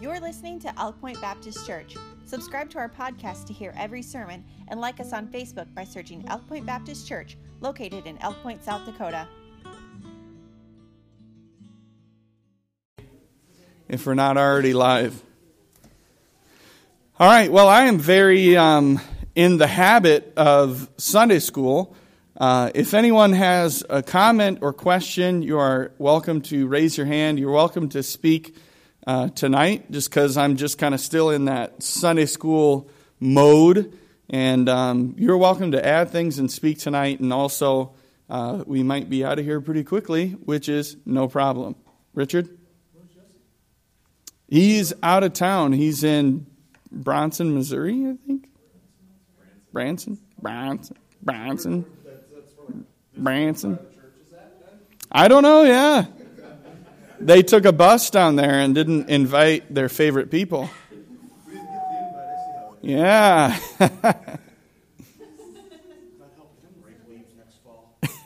You're listening to Elk Point Baptist Church. Subscribe to our podcast to hear every sermon and like us on Facebook by searching Elk Point Baptist Church, located in Elk Point, South Dakota. If we're not already live. All right, well, I am very um, in the habit of Sunday school. Uh, if anyone has a comment or question, you are welcome to raise your hand. You're welcome to speak uh, tonight, just because I'm just kind of still in that Sunday school mode. And um, you're welcome to add things and speak tonight. And also, uh, we might be out of here pretty quickly, which is no problem. Richard? He's out of town. He's in Bronson, Missouri, I think. Branson? Branson? Branson? Branson? I don't know, yeah they took a bus down there and didn't invite their favorite people. Yeah.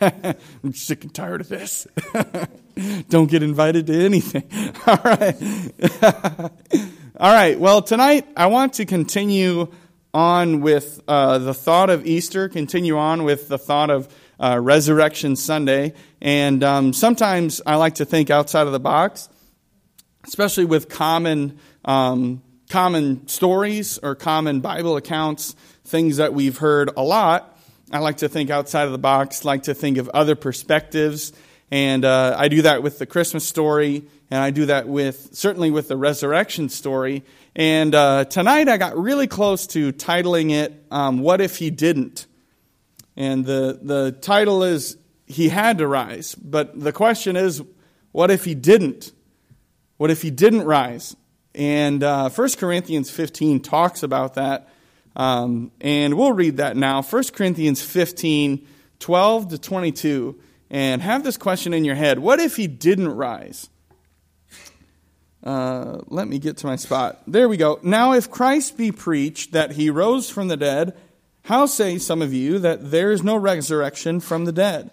I'm sick and tired of this. Don't get invited to anything. All right. All right. Well, tonight I want to continue on with uh, the thought of Easter, continue on with the thought of uh, Resurrection Sunday. And um, sometimes I like to think outside of the box, especially with common, um, common stories or common Bible accounts, things that we've heard a lot. I like to think outside of the box, like to think of other perspectives. And uh, I do that with the Christmas story, and I do that with certainly with the resurrection story. And uh, tonight I got really close to titling it um, "What If He Didn't." And the, the title is He Had to Rise. But the question is, what if He didn't? What if He didn't rise? And uh, 1 Corinthians 15 talks about that. Um, and we'll read that now. 1 Corinthians 15, 12 to 22. And have this question in your head What if He didn't rise? Uh, let me get to my spot. There we go. Now, if Christ be preached that he rose from the dead, how say some of you that there is no resurrection from the dead?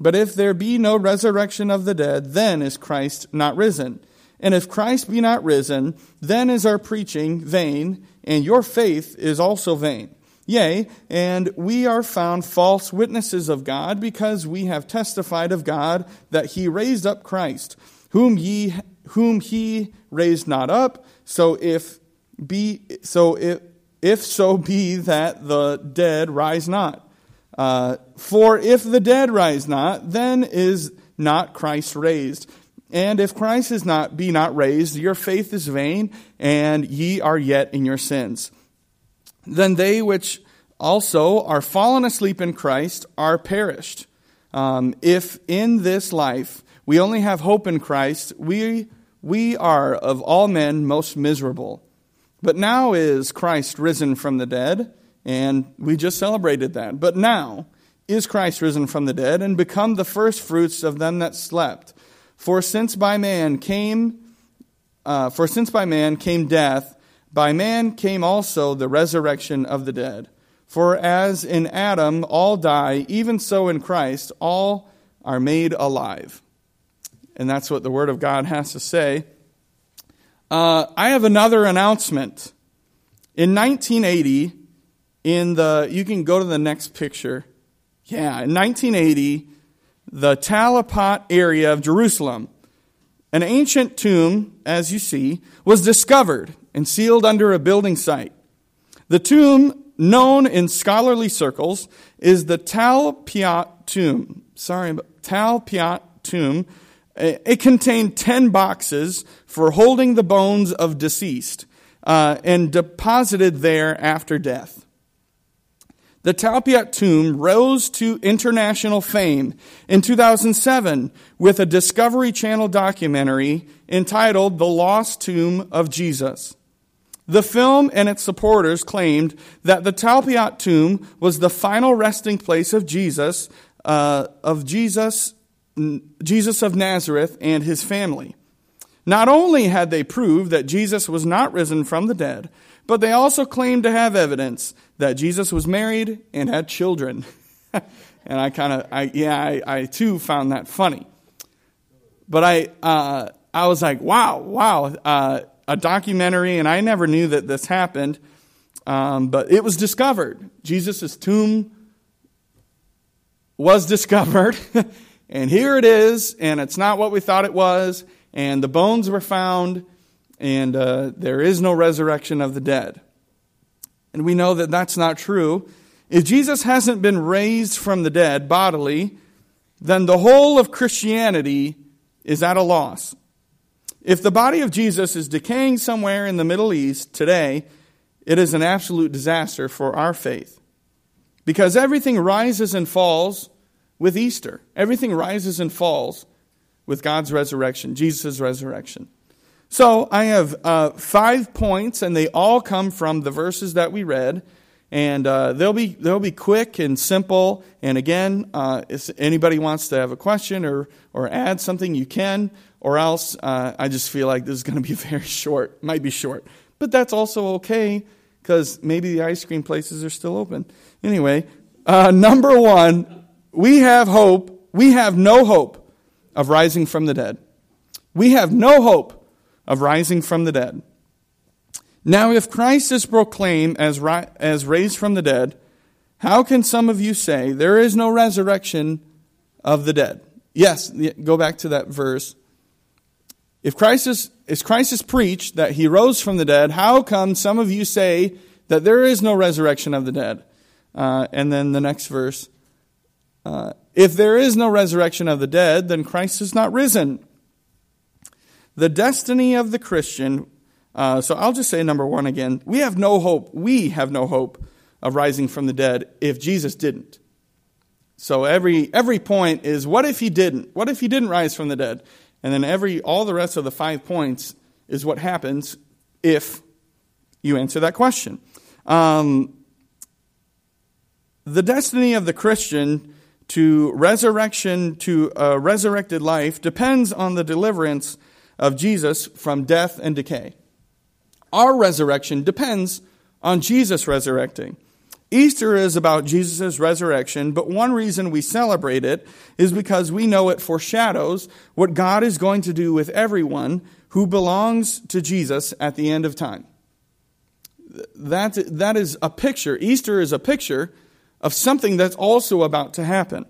But if there be no resurrection of the dead, then is Christ not risen. And if Christ be not risen, then is our preaching vain, and your faith is also vain. Yea, and we are found false witnesses of God, because we have testified of God that he raised up Christ, whom ye whom he raised not up. So if be so if if so be that the dead rise not. Uh, for if the dead rise not, then is not Christ raised. And if Christ is not be not raised, your faith is vain, and ye are yet in your sins. Then they which also are fallen asleep in Christ are perished. Um, if in this life we only have hope in Christ, we we are of all men most miserable. But now is Christ risen from the dead, and we just celebrated that. But now is Christ risen from the dead and become the first fruits of them that slept. For since by man came, uh, for since by man came death, by man came also the resurrection of the dead. For as in Adam all die, even so in Christ all are made alive. And that's what the Word of God has to say. Uh, I have another announcement. In 1980, in the, you can go to the next picture. Yeah, in 1980, the Talpiot area of Jerusalem, an ancient tomb, as you see, was discovered and sealed under a building site. The tomb, known in scholarly circles, is the Talpiot tomb. Sorry, Talpiot tomb it contained 10 boxes for holding the bones of deceased uh, and deposited there after death. The Talpiot tomb rose to international fame in 2007 with a Discovery Channel documentary entitled The Lost Tomb of Jesus. The film and its supporters claimed that the Talpiot tomb was the final resting place of Jesus, uh, of Jesus Jesus of Nazareth and his family. Not only had they proved that Jesus was not risen from the dead, but they also claimed to have evidence that Jesus was married and had children. and I kind of, I, yeah, I, I, too found that funny. But I, uh, I was like, wow, wow. Uh, a documentary, and I never knew that this happened, um, but it was discovered. Jesus' tomb was discovered, and here it is, and it's not what we thought it was, and the bones were found, and uh, there is no resurrection of the dead. And we know that that's not true. If Jesus hasn't been raised from the dead bodily, then the whole of Christianity is at a loss. If the body of Jesus is decaying somewhere in the Middle East today, it is an absolute disaster for our faith. Because everything rises and falls with Easter. Everything rises and falls with God's resurrection, Jesus' resurrection. So I have uh, five points, and they all come from the verses that we read. And uh, they'll be they'll be quick and simple. And again, uh, if anybody wants to have a question or or add something, you can. Or else, uh, I just feel like this is going to be very short. Might be short, but that's also okay because maybe the ice cream places are still open. Anyway, uh, number one, we have hope. We have no hope of rising from the dead. We have no hope of rising from the dead. Now, if Christ is proclaimed as, ri- as raised from the dead, how can some of you say there is no resurrection of the dead? Yes, go back to that verse. If Christ is, if Christ is preached that he rose from the dead, how come some of you say that there is no resurrection of the dead? Uh, and then the next verse. Uh, if there is no resurrection of the dead, then Christ is not risen. The destiny of the Christian uh, so I'll just say number one again. We have no hope. We have no hope of rising from the dead if Jesus didn't. So every every point is what if he didn't? What if he didn't rise from the dead? And then every all the rest of the five points is what happens if you answer that question. Um, the destiny of the Christian to resurrection to a resurrected life depends on the deliverance of Jesus from death and decay. Our resurrection depends on Jesus resurrecting. Easter is about Jesus' resurrection, but one reason we celebrate it is because we know it foreshadows what God is going to do with everyone who belongs to Jesus at the end of time. That, that is a picture. Easter is a picture of something that's also about to happen.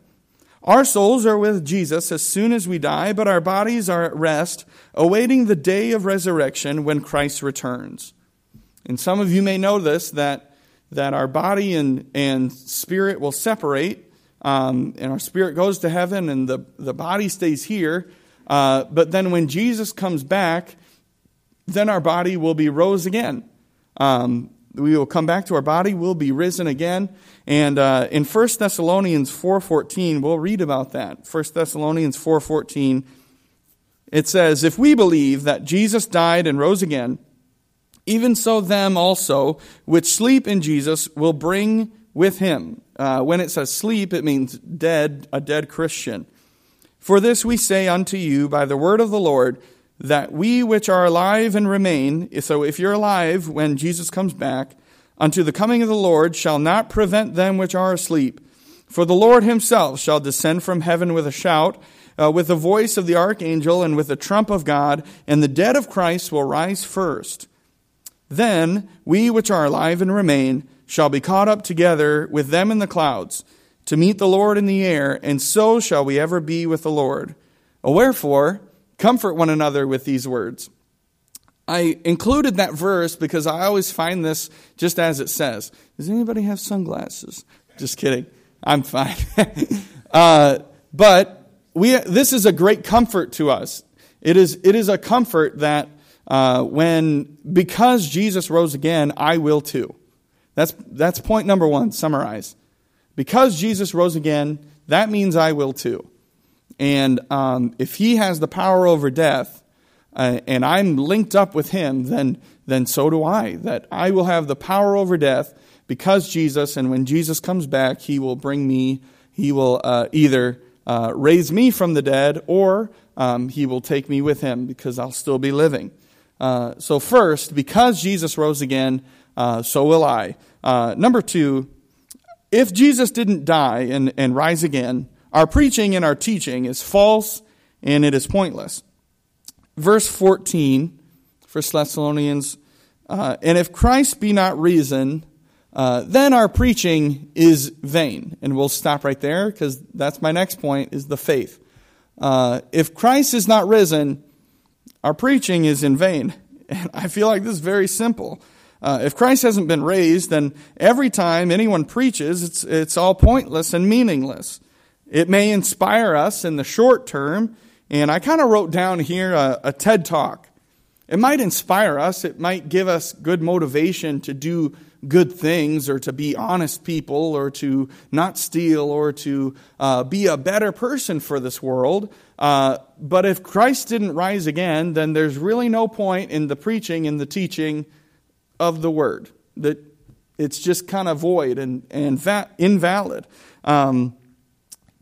Our souls are with Jesus as soon as we die, but our bodies are at rest, awaiting the day of resurrection when Christ returns. And some of you may know this that, that our body and, and spirit will separate, um, and our spirit goes to heaven, and the, the body stays here. Uh, but then when Jesus comes back, then our body will be rose again. Um, we will come back to our body, we'll be risen again. And uh, in 1 Thessalonians 4.14, we'll read about that. 1 Thessalonians 4.14, it says, If we believe that Jesus died and rose again, even so them also which sleep in Jesus will bring with him. Uh, when it says sleep, it means dead, a dead Christian. For this we say unto you by the word of the Lord, that we which are alive and remain, so if you're alive when Jesus comes back, unto the coming of the Lord shall not prevent them which are asleep. For the Lord himself shall descend from heaven with a shout, uh, with the voice of the archangel, and with the trump of God, and the dead of Christ will rise first. Then we which are alive and remain shall be caught up together with them in the clouds, to meet the Lord in the air, and so shall we ever be with the Lord. Wherefore, Comfort one another with these words. I included that verse because I always find this just as it says. Does anybody have sunglasses? Just kidding. I'm fine. uh, but we, this is a great comfort to us. It is, it is a comfort that uh, when, because Jesus rose again, I will too. That's, that's point number one, summarize. Because Jesus rose again, that means I will too. And um, if he has the power over death, uh, and I'm linked up with him, then, then so do I. That I will have the power over death because Jesus, and when Jesus comes back, he will bring me, he will uh, either uh, raise me from the dead or um, he will take me with him because I'll still be living. Uh, so, first, because Jesus rose again, uh, so will I. Uh, number two, if Jesus didn't die and, and rise again, our preaching and our teaching is false and it is pointless. Verse 14 First Thessalonians. Uh, and if Christ be not risen, uh, then our preaching is vain. And we'll stop right there because that's my next point is the faith. Uh, if Christ is not risen, our preaching is in vain. And I feel like this is very simple. Uh, if Christ hasn't been raised, then every time anyone preaches, it's, it's all pointless and meaningless. It may inspire us in the short term, and I kind of wrote down here a, a TED talk. It might inspire us, it might give us good motivation to do good things or to be honest people or to not steal or to uh, be a better person for this world. Uh, but if Christ didn't rise again, then there's really no point in the preaching and the teaching of the word. That it's just kind of void and, and va- invalid. Um,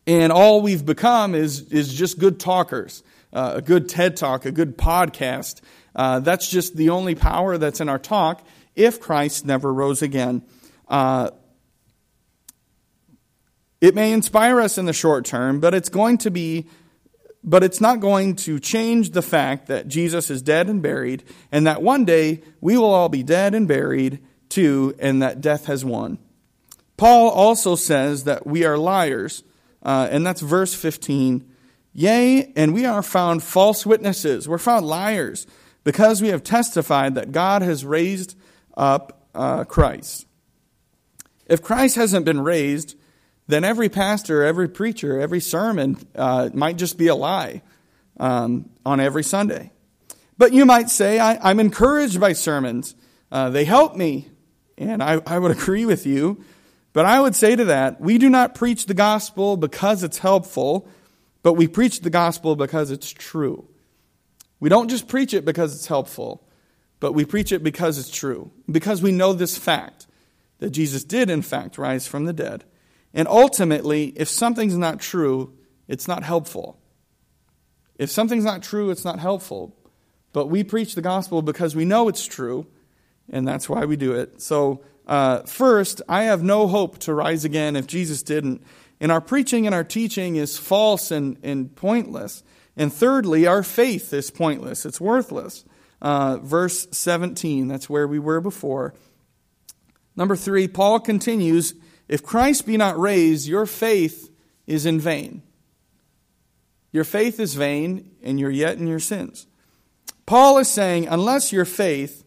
and all we've become is, is just good talkers, uh, a good TED talk, a good podcast. Uh, that's just the only power that's in our talk if Christ never rose again. Uh, it may inspire us in the short term, but it's going to be, but it's not going to change the fact that Jesus is dead and buried, and that one day we will all be dead and buried too, and that death has won. Paul also says that we are liars, uh, and that's verse 15. Yea, and we are found false witnesses. We're found liars because we have testified that God has raised up uh, Christ. If Christ hasn't been raised, then every pastor, every preacher, every sermon uh, might just be a lie um, on every Sunday. But you might say, I, am encouraged by sermons. Uh, they help me. And I, I would agree with you. But I would say to that, we do not preach the gospel because it's helpful, but we preach the gospel because it's true. We don't just preach it because it's helpful but we preach it because it's true, because we know this fact that Jesus did, in fact, rise from the dead. And ultimately, if something's not true, it's not helpful. If something's not true, it's not helpful. But we preach the gospel because we know it's true, and that's why we do it. So, uh, first, I have no hope to rise again if Jesus didn't. And our preaching and our teaching is false and, and pointless. And thirdly, our faith is pointless, it's worthless uh, verse 17. That's where we were before. Number three, Paul continues If Christ be not raised, your faith is in vain. Your faith is vain, and you're yet in your sins. Paul is saying, unless your faith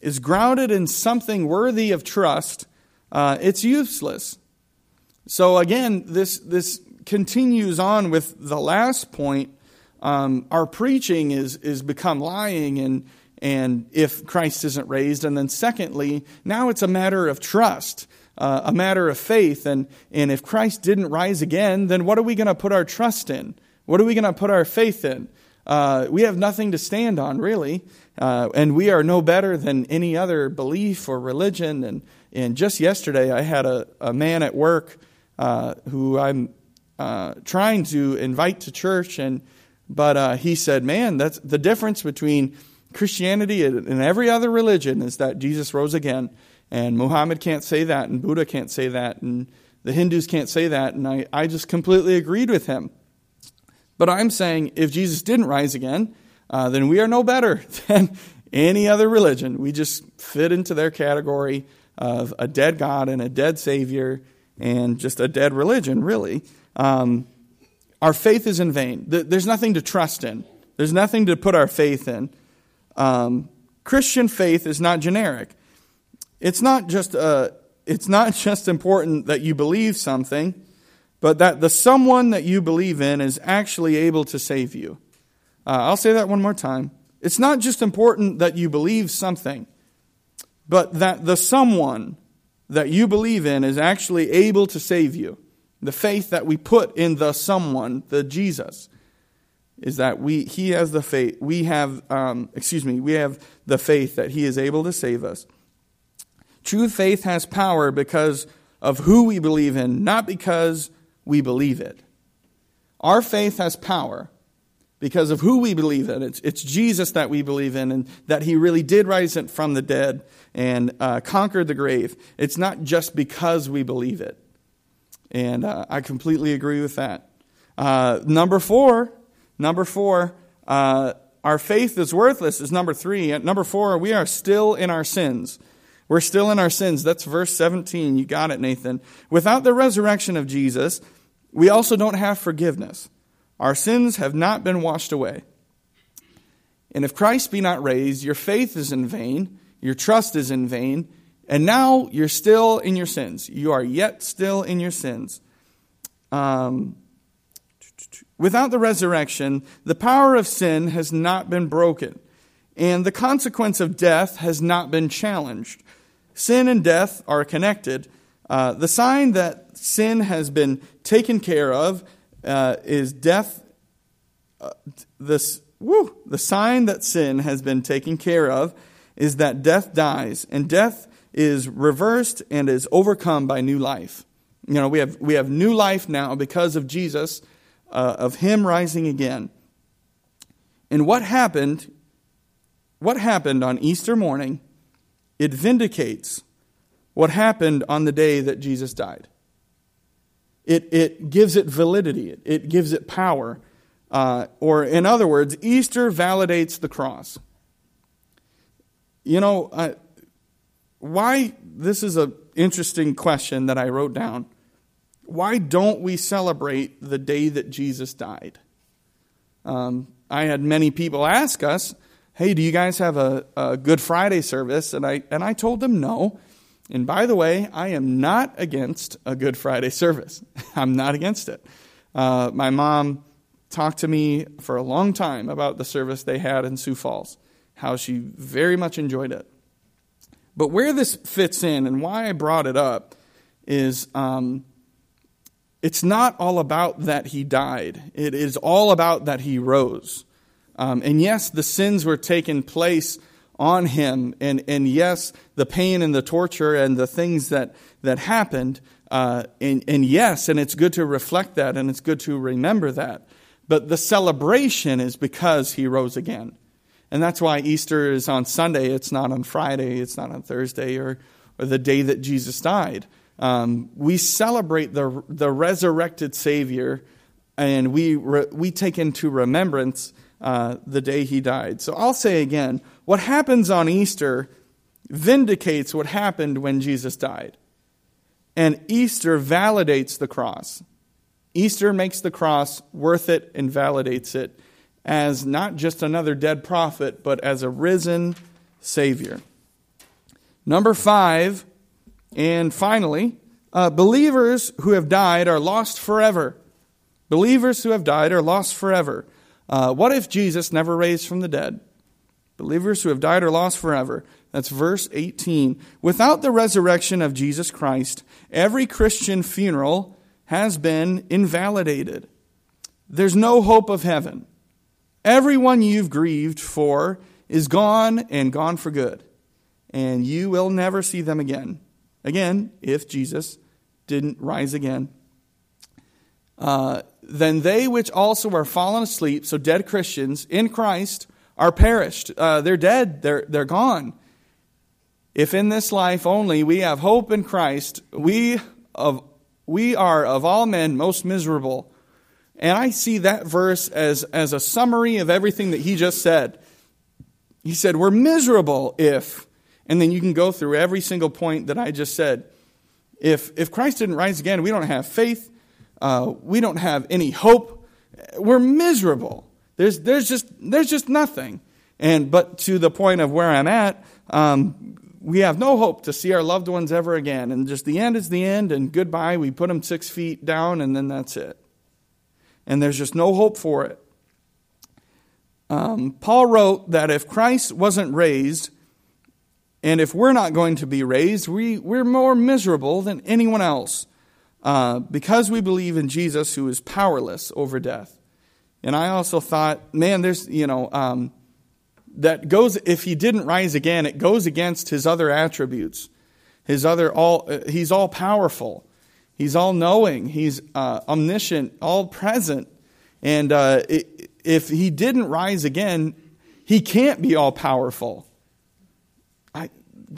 is grounded in something worthy of trust, uh, it's useless. So again, this, this continues on with the last point um, our preaching is, is become lying and, and if Christ isn't raised. And then secondly, now it's a matter of trust, uh, a matter of faith. And, and if Christ didn't rise again, then what are we going to put our trust in? What are we going to put our faith in? Uh, we have nothing to stand on, really. Uh, and we are no better than any other belief or religion. And, and just yesterday, I had a, a man at work uh, who I'm uh, trying to invite to church, and but uh, he said, man, that's the difference between Christianity and every other religion is that Jesus rose again. And Muhammad can't say that, and Buddha can't say that, and the Hindus can't say that. And I, I just completely agreed with him. But I'm saying if Jesus didn't rise again, uh, then we are no better than any other religion. We just fit into their category of a dead God and a dead Savior and just a dead religion, really. Um, our faith is in vain. There's nothing to trust in, there's nothing to put our faith in. Um, Christian faith is not generic. It's not just uh, it's not just important that you believe something, but that the someone that you believe in is actually able to save you. Uh, I'll say that one more time. It's not just important that you believe something, but that the someone that you believe in is actually able to save you. The faith that we put in the someone, the Jesus, is that we he has the faith. We have, um, excuse me, we have the faith that he is able to save us. True faith has power because of who we believe in, not because we believe it. Our faith has power because of who we believe in. It's, it's Jesus that we believe in and that he really did rise from the dead and uh, conquered the grave. It's not just because we believe it. And uh, I completely agree with that. Uh, number four, number four, uh, our faith is worthless is number three. At number four, we are still in our sins. We're still in our sins. That's verse 17. You got it, Nathan. Without the resurrection of Jesus, we also don't have forgiveness. Our sins have not been washed away. And if Christ be not raised, your faith is in vain, your trust is in vain, and now you're still in your sins. You are yet still in your sins. Um, without the resurrection, the power of sin has not been broken, and the consequence of death has not been challenged. Sin and death are connected. Uh, the sign that sin has been taken care of uh, is death. Uh, this, woo, the sign that sin has been taken care of is that death dies, and death is reversed and is overcome by new life. You know, we have, we have new life now because of Jesus, uh, of Him rising again. And what happened, what happened on Easter morning, it vindicates what happened on the day that Jesus died. It, it gives it validity, it, it gives it power. Uh, or, in other words, Easter validates the cross. You know, uh, why? This is an interesting question that I wrote down. Why don't we celebrate the day that Jesus died? Um, I had many people ask us, "Hey, do you guys have a, a Good Friday service?" And I and I told them no. And by the way, I am not against a Good Friday service. I'm not against it. Uh, my mom talked to me for a long time about the service they had in Sioux Falls, how she very much enjoyed it. But where this fits in and why I brought it up is um, it's not all about that he died, it is all about that he rose. Um, and yes, the sins were taken place on him. And, and yes, the pain and the torture and the things that, that happened. Uh, and, and yes, and it's good to reflect that and it's good to remember that. But the celebration is because he rose again. And that's why Easter is on Sunday. It's not on Friday. It's not on Thursday or, or the day that Jesus died. Um, we celebrate the, the resurrected Savior and we, re, we take into remembrance uh, the day he died. So I'll say again what happens on Easter vindicates what happened when Jesus died. And Easter validates the cross. Easter makes the cross worth it and validates it as not just another dead prophet, but as a risen Savior. Number five, and finally, uh, believers who have died are lost forever. Believers who have died are lost forever. Uh, what if Jesus never raised from the dead? Believers who have died are lost forever. That's verse 18. Without the resurrection of Jesus Christ, every Christian funeral has been invalidated. There's no hope of heaven. Everyone you've grieved for is gone and gone for good, and you will never see them again. Again, if Jesus didn't rise again. Uh, then they which also are fallen asleep, so dead Christians in Christ, are perished. Uh, they're dead, they're, they're gone. If in this life only we have hope in Christ, we, of, we are of all men most miserable. And I see that verse as, as a summary of everything that he just said. He said, We're miserable if, and then you can go through every single point that I just said. If, if Christ didn't rise again, we don't have faith, uh, we don't have any hope. We're miserable. There's, there's, just, there's just nothing. And, but to the point of where I'm at, um, we have no hope to see our loved ones ever again. And just the end is the end, and goodbye. We put them six feet down, and then that's it. And there's just no hope for it. Um, Paul wrote that if Christ wasn't raised, and if we're not going to be raised, we, we're more miserable than anyone else uh, because we believe in Jesus who is powerless over death. And I also thought, man, there's, you know, um, that goes, if he didn't rise again, it goes against his other attributes. His other, all, uh, he's all powerful. He's all knowing. He's uh, omniscient, all present. And uh, if he didn't rise again, he can't be all powerful. I,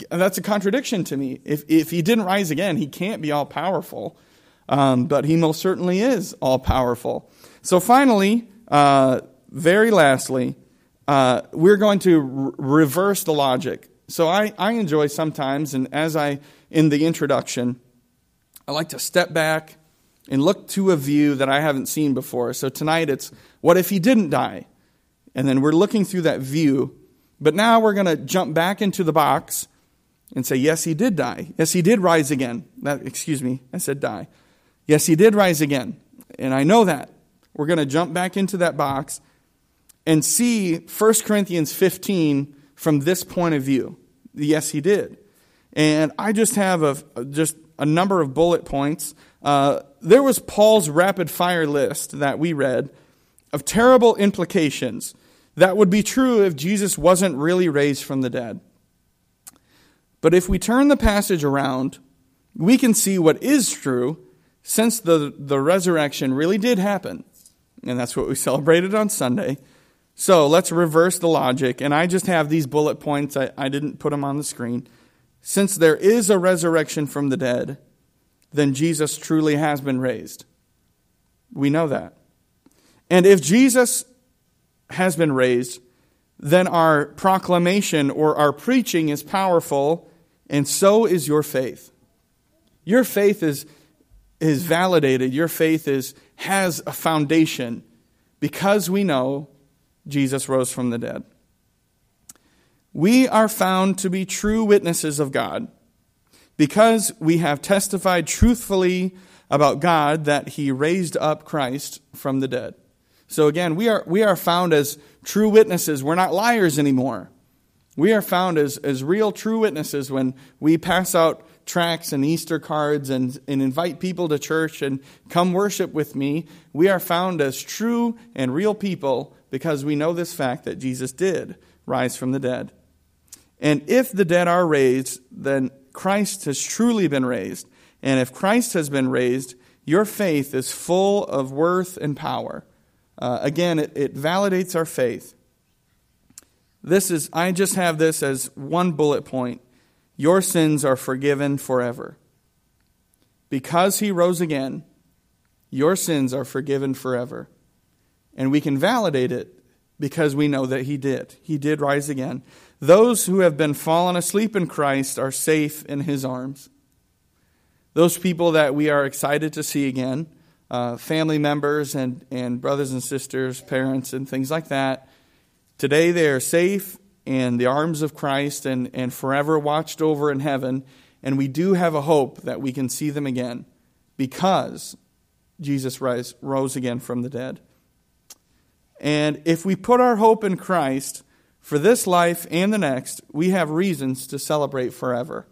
that's a contradiction to me. If, if he didn't rise again, he can't be all powerful. Um, but he most certainly is all powerful. So finally, uh, very lastly, uh, we're going to reverse the logic. So I, I enjoy sometimes, and as I, in the introduction, I like to step back and look to a view that I haven't seen before. So tonight it's, what if he didn't die? And then we're looking through that view. But now we're going to jump back into the box and say, yes, he did die. Yes, he did rise again. That, excuse me, I said die. Yes, he did rise again. And I know that. We're going to jump back into that box and see 1 Corinthians 15 from this point of view. Yes, he did. And I just have a, just a number of bullet points. Uh, there was Paul's rapid fire list that we read of terrible implications that would be true if Jesus wasn't really raised from the dead. But if we turn the passage around, we can see what is true since the, the resurrection really did happen. And that's what we celebrated on Sunday. So let's reverse the logic. And I just have these bullet points. I, I didn't put them on the screen. Since there is a resurrection from the dead, then Jesus truly has been raised. We know that. And if Jesus has been raised, then our proclamation or our preaching is powerful, and so is your faith. Your faith is, is validated, your faith is, has a foundation because we know Jesus rose from the dead. We are found to be true witnesses of God because we have testified truthfully about God that he raised up Christ from the dead. So again, we are, we are found as true witnesses. We're not liars anymore. We are found as, as real true witnesses when we pass out tracts and Easter cards and, and invite people to church and come worship with me. We are found as true and real people because we know this fact that Jesus did rise from the dead. And if the dead are raised, then Christ has truly been raised. And if Christ has been raised, your faith is full of worth and power. Uh, again, it, it validates our faith. This is, I just have this as one bullet point. Your sins are forgiven forever. Because he rose again, your sins are forgiven forever. And we can validate it because we know that he did. He did rise again. Those who have been fallen asleep in Christ are safe in his arms. Those people that we are excited to see again, uh, family members and, and brothers and sisters, parents, and things like that, today they are safe in the arms of Christ and, and forever watched over in heaven. And we do have a hope that we can see them again because Jesus rise, rose again from the dead. And if we put our hope in Christ for this life and the next, we have reasons to celebrate forever.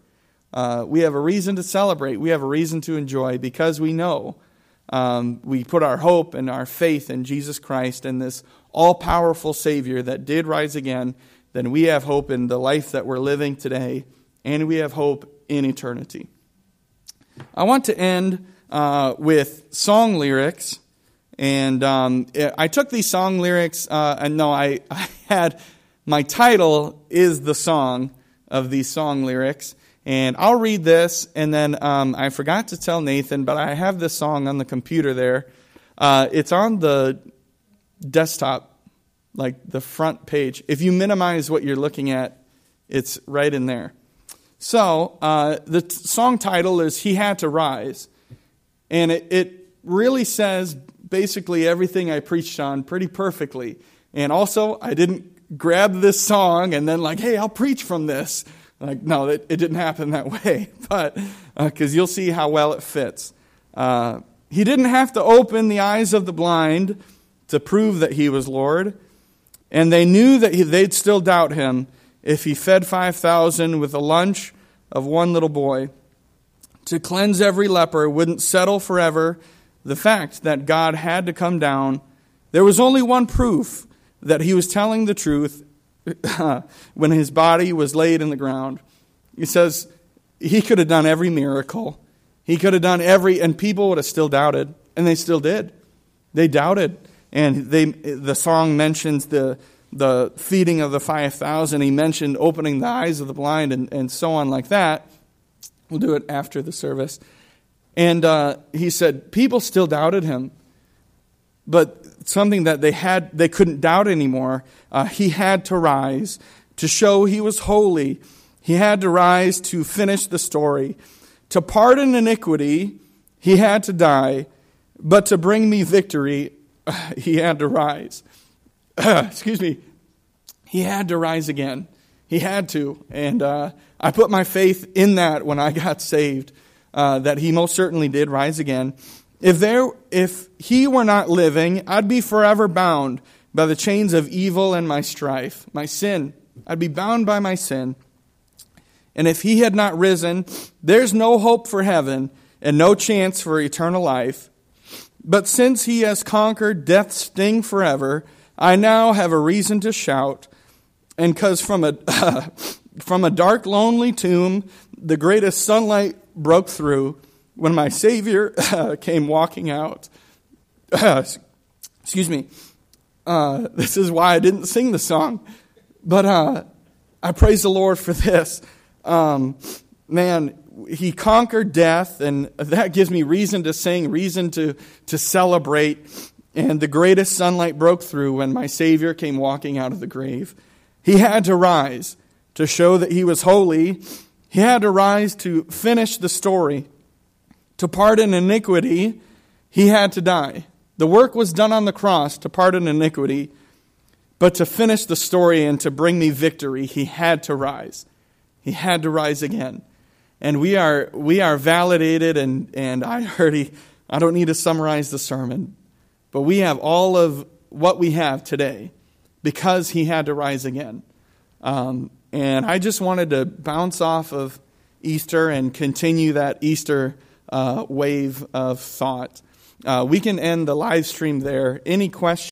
Uh, we have a reason to celebrate. We have a reason to enjoy because we know um, we put our hope and our faith in Jesus Christ and this all powerful Savior that did rise again. Then we have hope in the life that we're living today, and we have hope in eternity. I want to end uh, with song lyrics and um, I took these song lyrics, uh, and no, I, I had my title is the song of these song lyrics. And I'll read this, and then um, I forgot to tell Nathan, but I have this song on the computer there. Uh, it's on the desktop, like the front page. If you minimize what you're looking at, it's right in there. So uh, the t- song title is He Had to Rise. And it, it really says basically everything I preached on pretty perfectly. And also, I didn't grab this song and then, like, hey, I'll preach from this. Like, no, it, it didn't happen that way. But, because uh, you'll see how well it fits. Uh, he didn't have to open the eyes of the blind to prove that he was Lord. And they knew that he, they'd still doubt him if he fed 5,000 with a lunch of one little boy. To cleanse every leper wouldn't settle forever the fact that God had to come down, there was only one proof that he was telling the truth when his body was laid in the ground. He says he could have done every miracle. He could have done every, and people would have still doubted, and they still did. They doubted. And they, the song mentions the, the feeding of the 5,000. He mentioned opening the eyes of the blind and, and so on, like that. We'll do it after the service. And uh, he said, people still doubted him. but something that they had they couldn't doubt anymore. Uh, he had to rise to show he was holy. He had to rise to finish the story. To pardon iniquity, he had to die, but to bring me victory, he had to rise. Excuse me. He had to rise again. He had to. And uh, I put my faith in that when I got saved, uh, that he most certainly did rise again. If, there, if he were not living, I'd be forever bound by the chains of evil and my strife, my sin. I'd be bound by my sin. And if he had not risen, there's no hope for heaven and no chance for eternal life. But since he has conquered death's sting forever, I now have a reason to shout. And because from a, from a dark, lonely tomb, the greatest sunlight broke through when my Savior came walking out. excuse me. Uh, this is why I didn't sing the song. But uh, I praise the Lord for this. Um, man, he conquered death, and that gives me reason to sing, reason to, to celebrate. And the greatest sunlight broke through when my Savior came walking out of the grave. He had to rise to show that he was holy. He had to rise to finish the story. To pardon iniquity, he had to die. The work was done on the cross to pardon iniquity, but to finish the story and to bring me victory, he had to rise. He had to rise again. And we are, we are validated, and, and I already, I don't need to summarize the sermon, but we have all of what we have today because he had to rise again. Um, and I just wanted to bounce off of Easter and continue that Easter uh, wave of thought. Uh, we can end the live stream there. Any questions?